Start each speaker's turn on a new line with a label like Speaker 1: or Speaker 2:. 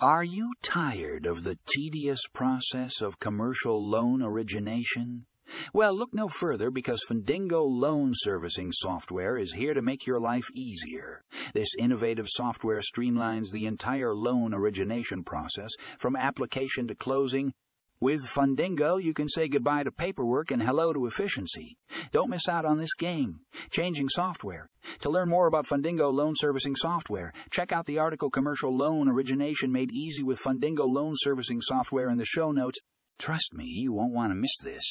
Speaker 1: Are you tired of the tedious process of commercial loan origination? Well, look no further because Fundingo Loan Servicing Software is here to make your life easier. This innovative software streamlines the entire loan origination process from application to closing. With Fundingo, you can say goodbye to paperwork and hello to efficiency. Don't miss out on this game. Changing software. To learn more about Fundingo loan servicing software, check out the article Commercial Loan Origination Made Easy with Fundingo Loan Servicing Software in the show notes. Trust me, you won't want to miss this.